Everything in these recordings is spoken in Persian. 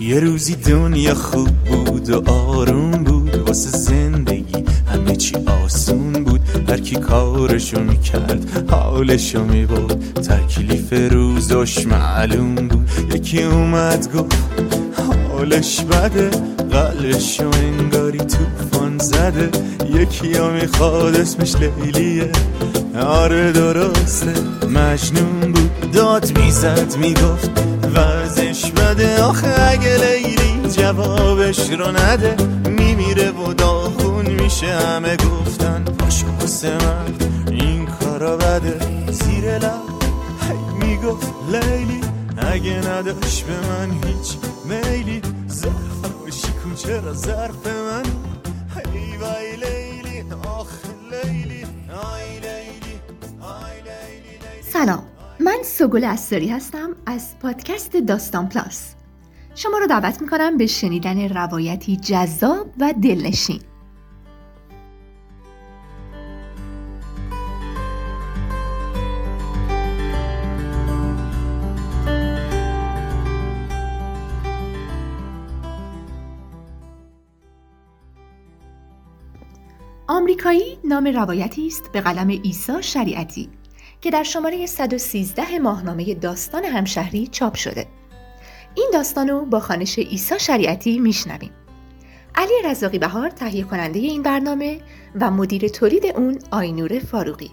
یه روزی دنیا خوب بود و آروم بود. واسه زندگی همه چی آسون بود. هر کی کارشو می‌کرد حالشو میبود تکلیف روزش معلوم بود. یکی اومد گفت حالش بده. قلبشو انگاری توفان زده. یکی ها می‌خواد اسمش لیلیه. آره درسته مجنون بود. داد می‌زد می‌گفت وزش بده آخه اگه لیلی جوابش رو نده میمیره و داخون میشه همه گفتن. پاشو واسه مرد این کارا بده. زیر لب هی می‌گفت لیلی اگه نداشت به من هیچ میلی. ظرفم شکون چرا ظرف من؟ هی وای لیلی آخ لیلی آی لیلی آی لیلی. سلام. من سگل استاری هستم از پادکست داستان پلاس. شما رو دعوت می‌کنم به شنیدن روایتی جذاب و دلنشین. آمریکایی نام روایتی است به قلم ایسا شریعتی. که در شماره 113 ماهنامه داستان همشهری چاپ شده. این داستان رو با خانش ایسا شریعتی میشنویم. علی رزاقی بهار تهیه کننده این برنامه و مدیر تولید اون آینور فاروقی.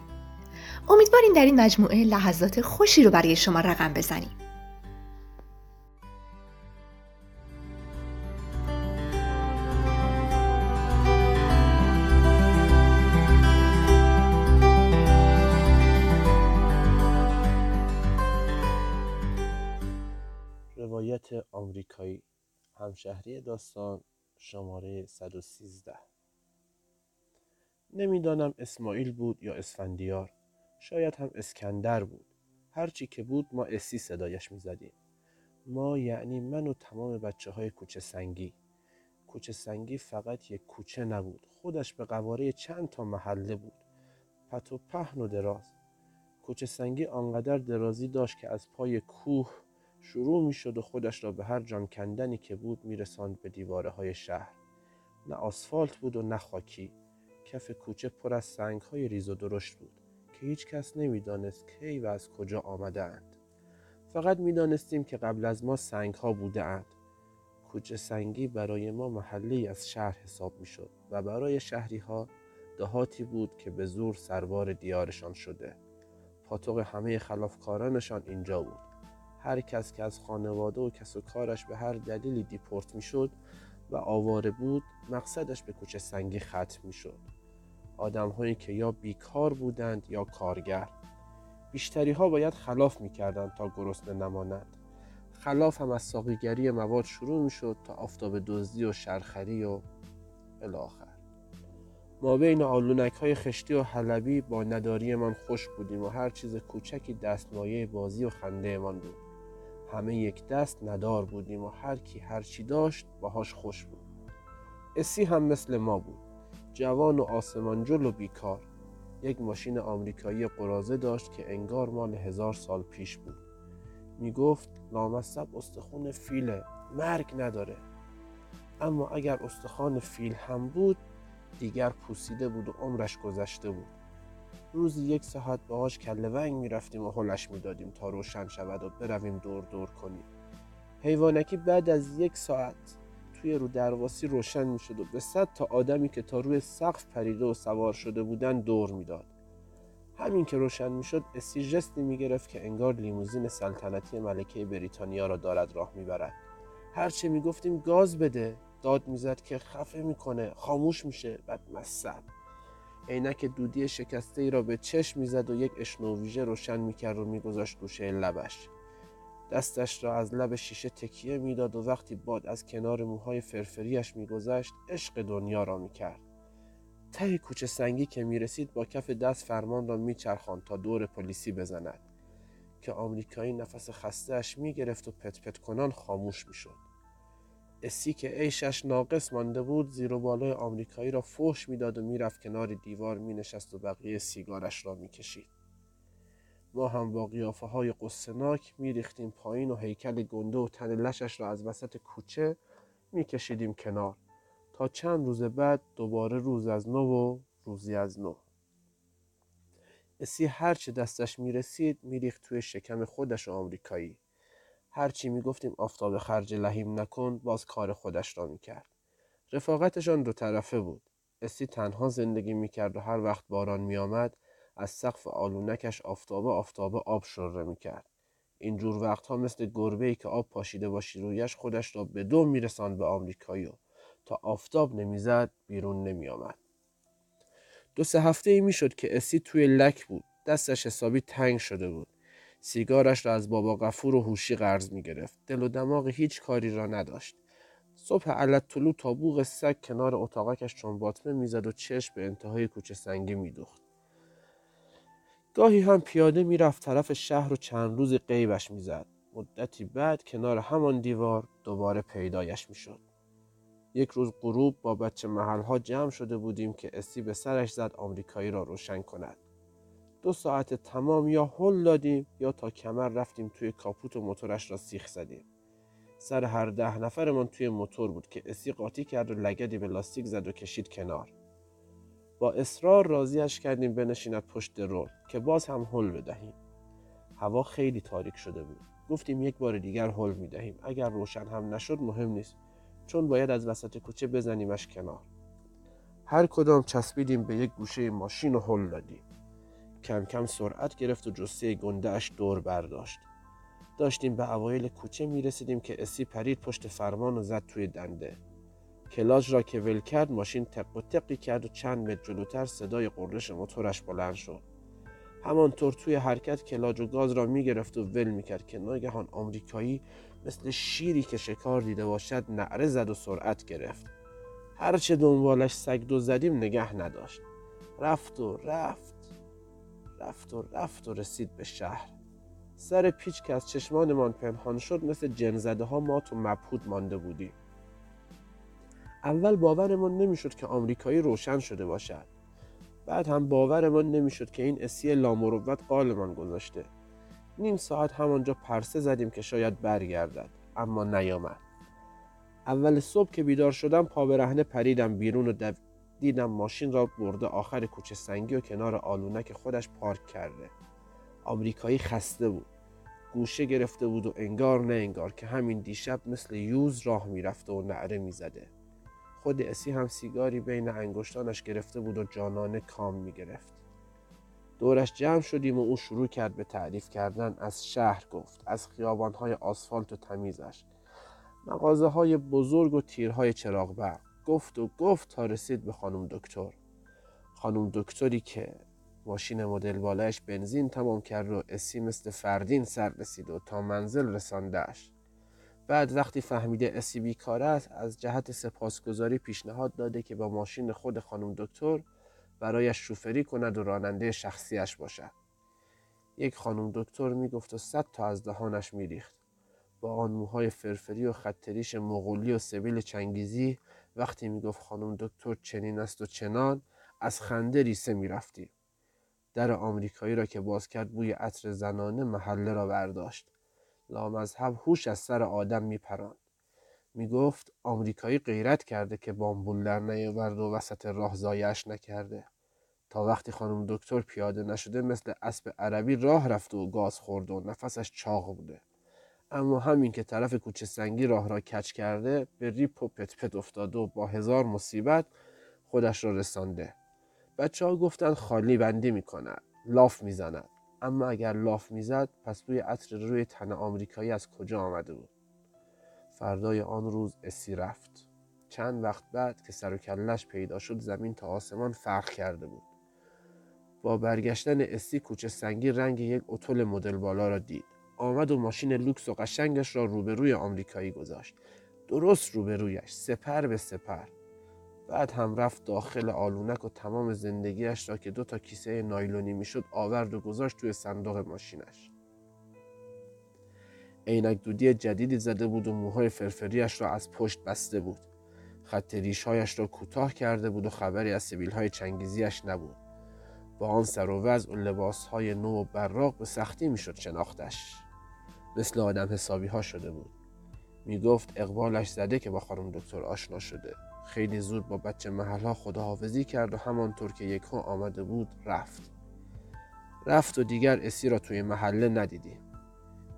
امیدواریم در این مجموعه لحظات خوشی رو برای شما رقم بزنیم. روایت آمریکایی همشهری داستان شماره 113 نمی‌دانم اسماعیل بود یا اسفندیار شاید هم اسکندر بود. هرچی که بود ما اسی صدایش می‌زدیم. ما یعنی من و تمام بچه های کوچه سنگی. کوچه سنگی فقط یک کوچه نبود خودش به قواره چند تا محله بود. پت و پهن و دراز. کوچه سنگی آنقدر درازی داشت که از پای کوه شروع می شد و خودش را به هر جان کندنی که بود می رساند به دیواره های شهر نه آسفالت بود و نه خاکی کف کوچه پر از سنگ های ریز و درشت بود که هیچ کس نمی دانست کی و از کجا آمده اند. فقط می دانستیم که قبل از ما سنگ ها بوده اند. کوچه سنگی برای ما محله از شهر حساب می شد و برای شهری ها دهاتی بود که به زور سربار دیارشان شده. پاتوق همه خلافکارانشان اینجا بود. هر کس که از خانواده و کس و کارش به هر دلیلی دیپورت می‌شد و آواره بود مقصدش به کوچه سنگی ختم می‌شد. آدم هایی که یا بیکار بودند یا کارگر. بیشتری ها باید خلاف می‌کردند تا گرسنه نمانند خلاف هم از ساقیگری مواد شروع می‌شد تا آفتاب دزدی و شرخری و الاخر ما بین آلونک های خشتی و حلبی با نداری من خوش بودیم و هر چیز کوچکی دستمایه بازی و خنده من بود. همه یک دست ندار بودیم و هر کی هر چی داشت باهاش خوش بود. اسی هم مثل ما بود. جوان و آسمانجل و بیکار. یک ماشین آمریکایی قرازه داشت که انگار مال هزار سال پیش بود. می گفت لامصب استخون فیله مرگ نداره. اما اگر استخوان فیل هم بود دیگر پوسیده بود و عمرش گذشته بود. روزی یک ساعت باهاش کله ونگ می‌رفتیم و حلش می‌دادیم تا روشن شود و برویم دور دور کنیم. حیوانکی بعد از یک ساعت توی رو درواسی روشن می‌شد و به صد تا آدمی که تا روی سقف پریده و سوار شده بودن دور می‌داد. همین که روشن می‌شد اسی جستی می‌گرفت که انگار لیموزین سلطنتی ملکه بریتانیا را دارد راه می‌برد. هرچه می‌گفتیم گاز بده. داد می‌زد که خفه می‌کنه خاموش میشه. بعد مصب عینک دودی شکسته ای را به چشم می‌زد و یک اشنوویژه روشن می‌کرد و میگذاشت گوشه لبش. دستش را از لب شیشه تکیه می‌داد و وقتی باد از کنار موهای فرفریش میگذشت عشق دنیا را می‌کرد. ته کوچه سنگی که می‌رسید با کف دست فرمان را میچرخاند تا دور پلیسی بزند. که آمریکایی نفس خستهاش می‌گرفت و پت پت کنان خاموش می‌شد. اسی که عیشش ناقص مانده بود زیر و بالای آمریکایی را فحش می‌داد و می‌رفت کنار دیوار مینشست و بقیه سیگارش را می‌کشید. ما هم با قیافه های قصناک میریختیم پایین و هیکل گنده و تن لشش را از وسط کوچه میکشیدیم کنار تا چند روز بعد دوباره روز از نو و روزی از نو. اسی هرچه دستش می‌رسید میریخت توی شکم خودش آمریکایی. هرچی می‌گفتیم آفتاب خرج لحیم نکن باز کار خودش را می‌کرد. رفاقتشان دو طرفه بود. اسی تنها زندگی می‌کرد و هر وقت باران میآمد از سقف آلونکش آفتابه آفتابه آب شره می‌کرد. اینجور وقتها مثل گربه ای که آب پاشیده باشی رویش خودش را به دو میرساند به آمریکایی تا آفتاب نمی‌زد بیرون نمیآمد. دو سه هفته ای می‌شد که اسی توی لک بود. دستش حسابی تنگ شده بود. سیگارش را از بابا غفور و هوشی قرض می گرفت دل و دماغ هیچ کاری را نداشت. صبح علت طلو تا بوغ سگ کنار اتاقکش چون باطمه می‌زد و چشم به انتهای کوچه سنگی میدوخت. گاهی هم پیاده می‌رفت طرف شهر و چند روز قیبش می‌زد. مدتی بعد کنار همان دیوار دوباره پیدایش می‌شد. یک روز غروب با بچه محلها جمع شده بودیم که اسی به سرش زد آمریکایی را روشن کند. دو ساعت تمام یا هل دادیم یا تا کمر رفتیم توی کاپوت و موتورش را سیخ زدیم. سر هر ده نفرمان توی موتور بود که اسی قاطی کرد و لگدی به لاستیک زد و کشید کنار. با اصرار راضیش کردیم بنشیند پشت رول که باز هم هل بدهیم. هوا خیلی تاریک شده بود. گفتیم یک بار دیگر هل می‌دهیم. اگر روشن هم نشد مهم نیست. چون باید از وسط کوچه بزنیمش کنار. هر کدام چسبیدیم به یک گوشه ماشین و هل دادیم. کم کم سرعت گرفت و جسه گنده اش دور برداشت. داشتیم به اوایل کوچه می رسیدیم که اسی پرید پشت فرمان و زد توی دنده. کلاج را که ول کرد ماشین تق و تقی کرد و چند متر جلوتر صدای قررش موتورش بلند شد. همانطور توی حرکت کلاج و گاز را می گرفت و ول می کرد که ناگهان آمریکایی مثل شیری که شکار دیده باشد نعره زد و سرعت گرفت. هرچه دنبالش سگ دو زدیم نگه نداشت. رفت و رفت. رفت و رفت و رسید به شهر. سر پیچ که از چشمانمان پنهان شد مثل جنزده ها مات و مبهود مانده بودیم. اول باورمان نمی‌شد که آمریکایی روشن شده باشد. بعد هم باورمان نمی‌شد که این اسی لامروت قالمان گذاشته. نیم ساعت همانجا پرسه زدیم که شاید برگردد اما نیامد. اول صبح که بیدار شدم پا برهنه پریدم بیرون و دیدم ماشین را برده آخر کوچه سنگی و کنار آلونک خودش پارک کرده. آمریکایی خسته بود. گوشه گرفته بود و انگار نه انگار که همین دیشب مثل یوز راه می‌رفته و نعره می‌زده. خود اسی هم سیگاری بین انگشتانش گرفته بود و جانانه کام می‌گرفت. دورش جمع شدیم و او شروع کرد به تعریف کردن. از شهر گفت از خیابانهای آسفالت و تمیزش. مغازه های بزرگ و تیرهای چراغ برق گفت و گفت تا رسید به خانم دکتر. خانم دکتری که ماشین مدل بالایش بنزین تمام کرد و اسی مثل فردین سر رسید و تا منزل رساندهش بعد وقتی فهمیده اسی بیکار است از جهت سپاسگزاری پیشنهاد داده که با ماشین خود خانم دکتر برایش شوفری کند و راننده شخصیش باشد. یک خانم دکتر می‌گفت و صد تا از دهانش میریخت. با آن موهای فرفری و خطریش مغولی و سبیل چنگیزی وقتی می‌گفت خانم دکتر چنین است و چنان از خنده ریسه می‌رفتیم در آمریکایی را که باز کرد بوی عطر زنانه محله را برداشت. لامذهب هوش از سر آدم میپراند. می‌گفت آمریکایی غیرت کرده که بامبول در نیاورد و وسط راه زایش نکرده. تا وقتی خانم دکتر پیاده نشده مثل اسب عربی راه رفته و گاز خورده و نفسش چاق بوده. اما همین که طرف کوچه سنگی راه را کچ کرده به ریپ و پت پت افتاده و با هزار مصیبت خودش را رسانده. بچه ها گفتن خالی بندی می‌کند لاف می‌زند. اما اگر لاف می‌زد پس بوی عطر روی تن آمریکایی از کجا آمده بود؟ فردای آن روز اسی رفت. چند وقت بعد که سر و کلش پیدا شد زمین تا آسمان فرق کرده بود. با برگشتن اسی کوچه سنگی رنگ یک اتول مدل بالا را دید. آمد و ماشین لوکس و قشنگش را روبروی آمریکایی گذاشت. درست روبرویش سپر به سپر. بعد هم رفت داخل آلونک و تمام زندگیش را که دو تا کیسه نایلونی می‌شد آورد و گذاشت توی صندوق ماشینش. عینک دودی جدیدی زده بود و موهای فرفریش را از پشت بسته بود. خط ریشهایش را کوتاه کرده بود و خبری از سبیل های چنگیزیش نبود. با آن سر و وضع و لباس های نو و براق به سختی می‌شد شناختش. مثل آدم حسابی ها شده بود. می گفت اقبالش زده که با خانم دکتر آشنا شده. خیلی زود با بچه محلها خداحافظی کرد و همانطور که یکو آمده بود رفت. رفت و دیگر اسی را توی محله ندیدیم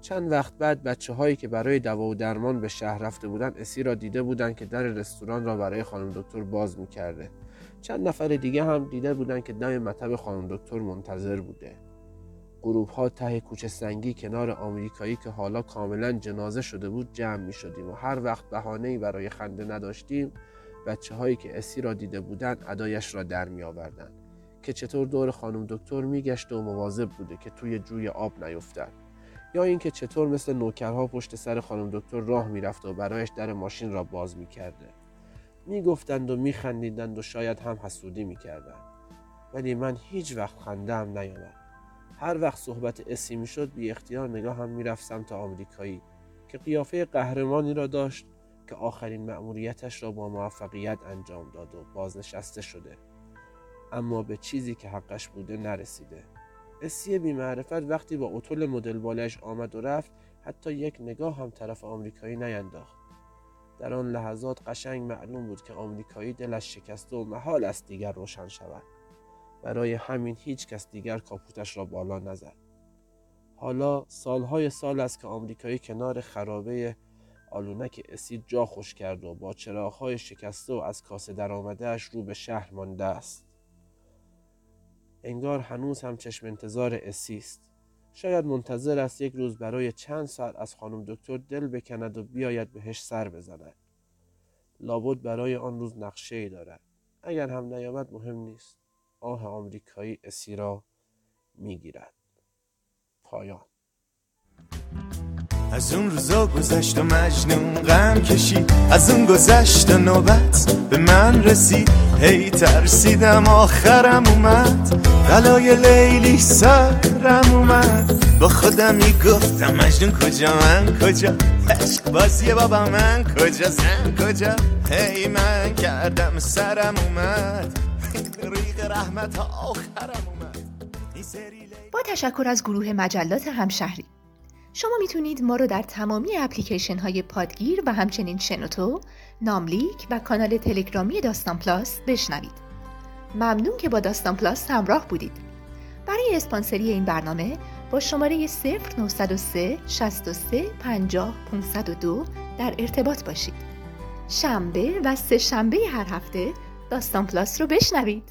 چند وقت بعد بچه هایی که برای دوا و درمان به شهر رفته بودن اسی را دیده بودند که در رستوران را برای خانم دکتر باز می‌کرده. چند نفر دیگه هم دیده بودند که دم مطب خانم دکتر منتظر بوده. گروه ها ته کوچه سنگی کنار آمریکایی که حالا کاملا جنازه شده بود جمع می شدیم و هر وقت بهانه برای خنده نداشتیم بچه هایی که اسی را دیده بودند ادایش را در می آوردن. که چطور دور خانم دکتر میگشت و مواظب بوده که توی جوی آب نیفتد یا اینکه چطور مثل نوکرها پشت سر خانم دکتر راه می‌رفت و برایش در ماشین را باز می‌کرده می‌گفتند و میخندیدند و شاید هم حسودی می‌کردند ولی من هیچ وقت خندم نیامد هر وقت صحبت اسی می‌شد بی اختیار نگاه هم می‌رفت سمت آمریکایی که قیافه قهرمانی را داشت که آخرین مأموریتش را با موفقیت انجام داد و بازنشسته شده. اما به چیزی که حقش بوده نرسیده. اسی بی معرفت وقتی با اتول مدل بالش آمد و رفت حتی یک نگاه هم طرف آمریکایی نینداخت. در آن لحظات قشنگ معلوم بود که آمریکایی دلش شکسته و محال است دیگر روشن شود. برای همین هیچ کس دیگر کاپوتش را بالا نزد. حالا سالهای سال است که آمریکایی کنار خرابه آلونک اسید جا خوش کرد و با چراغهای شکسته و از کاسه درآمدهاش رو به شهر مانده است. انگار هنوز هم چشم انتظار اسی است. شاید منتظر است یک روز برای چند ساعت از خانم دکتر دل بکند و بیاید بهش سر بزند. لابد برای آن روز نقشه ای دارد. اگر هم نیامد مهم نیست. آه آمریکایی اسی را می‌گیرد. پایان. از اون روزا گذشت و مجنون غم کشید. از اون گذشت و نوبت به من رسید. هی ترسیدم آخرم اومد. بلای لیلی سرم اومد. با خودم می‌گفتم مجنون کجا من کجا؟ عشق بازی بابا من کجا؟ زن کجا؟ هی من کردم سرم اومد. رحمت آخرم با تشکر از گروه مجلات همشهری شما می‌تونید ما رو در تمامی اپلیکیشن های پادگیر و همچنین شنوتو، ناملیک و کانال تلگرامی داستان پلاس بشنوید. ممنون که با داستان پلاس همراه بودید. برای اسپانسری این برنامه با شماره 0903 63 50 502 در ارتباط باشید. شنبه و سه شنبه هر هفته داستان پلاس رو بشنوید.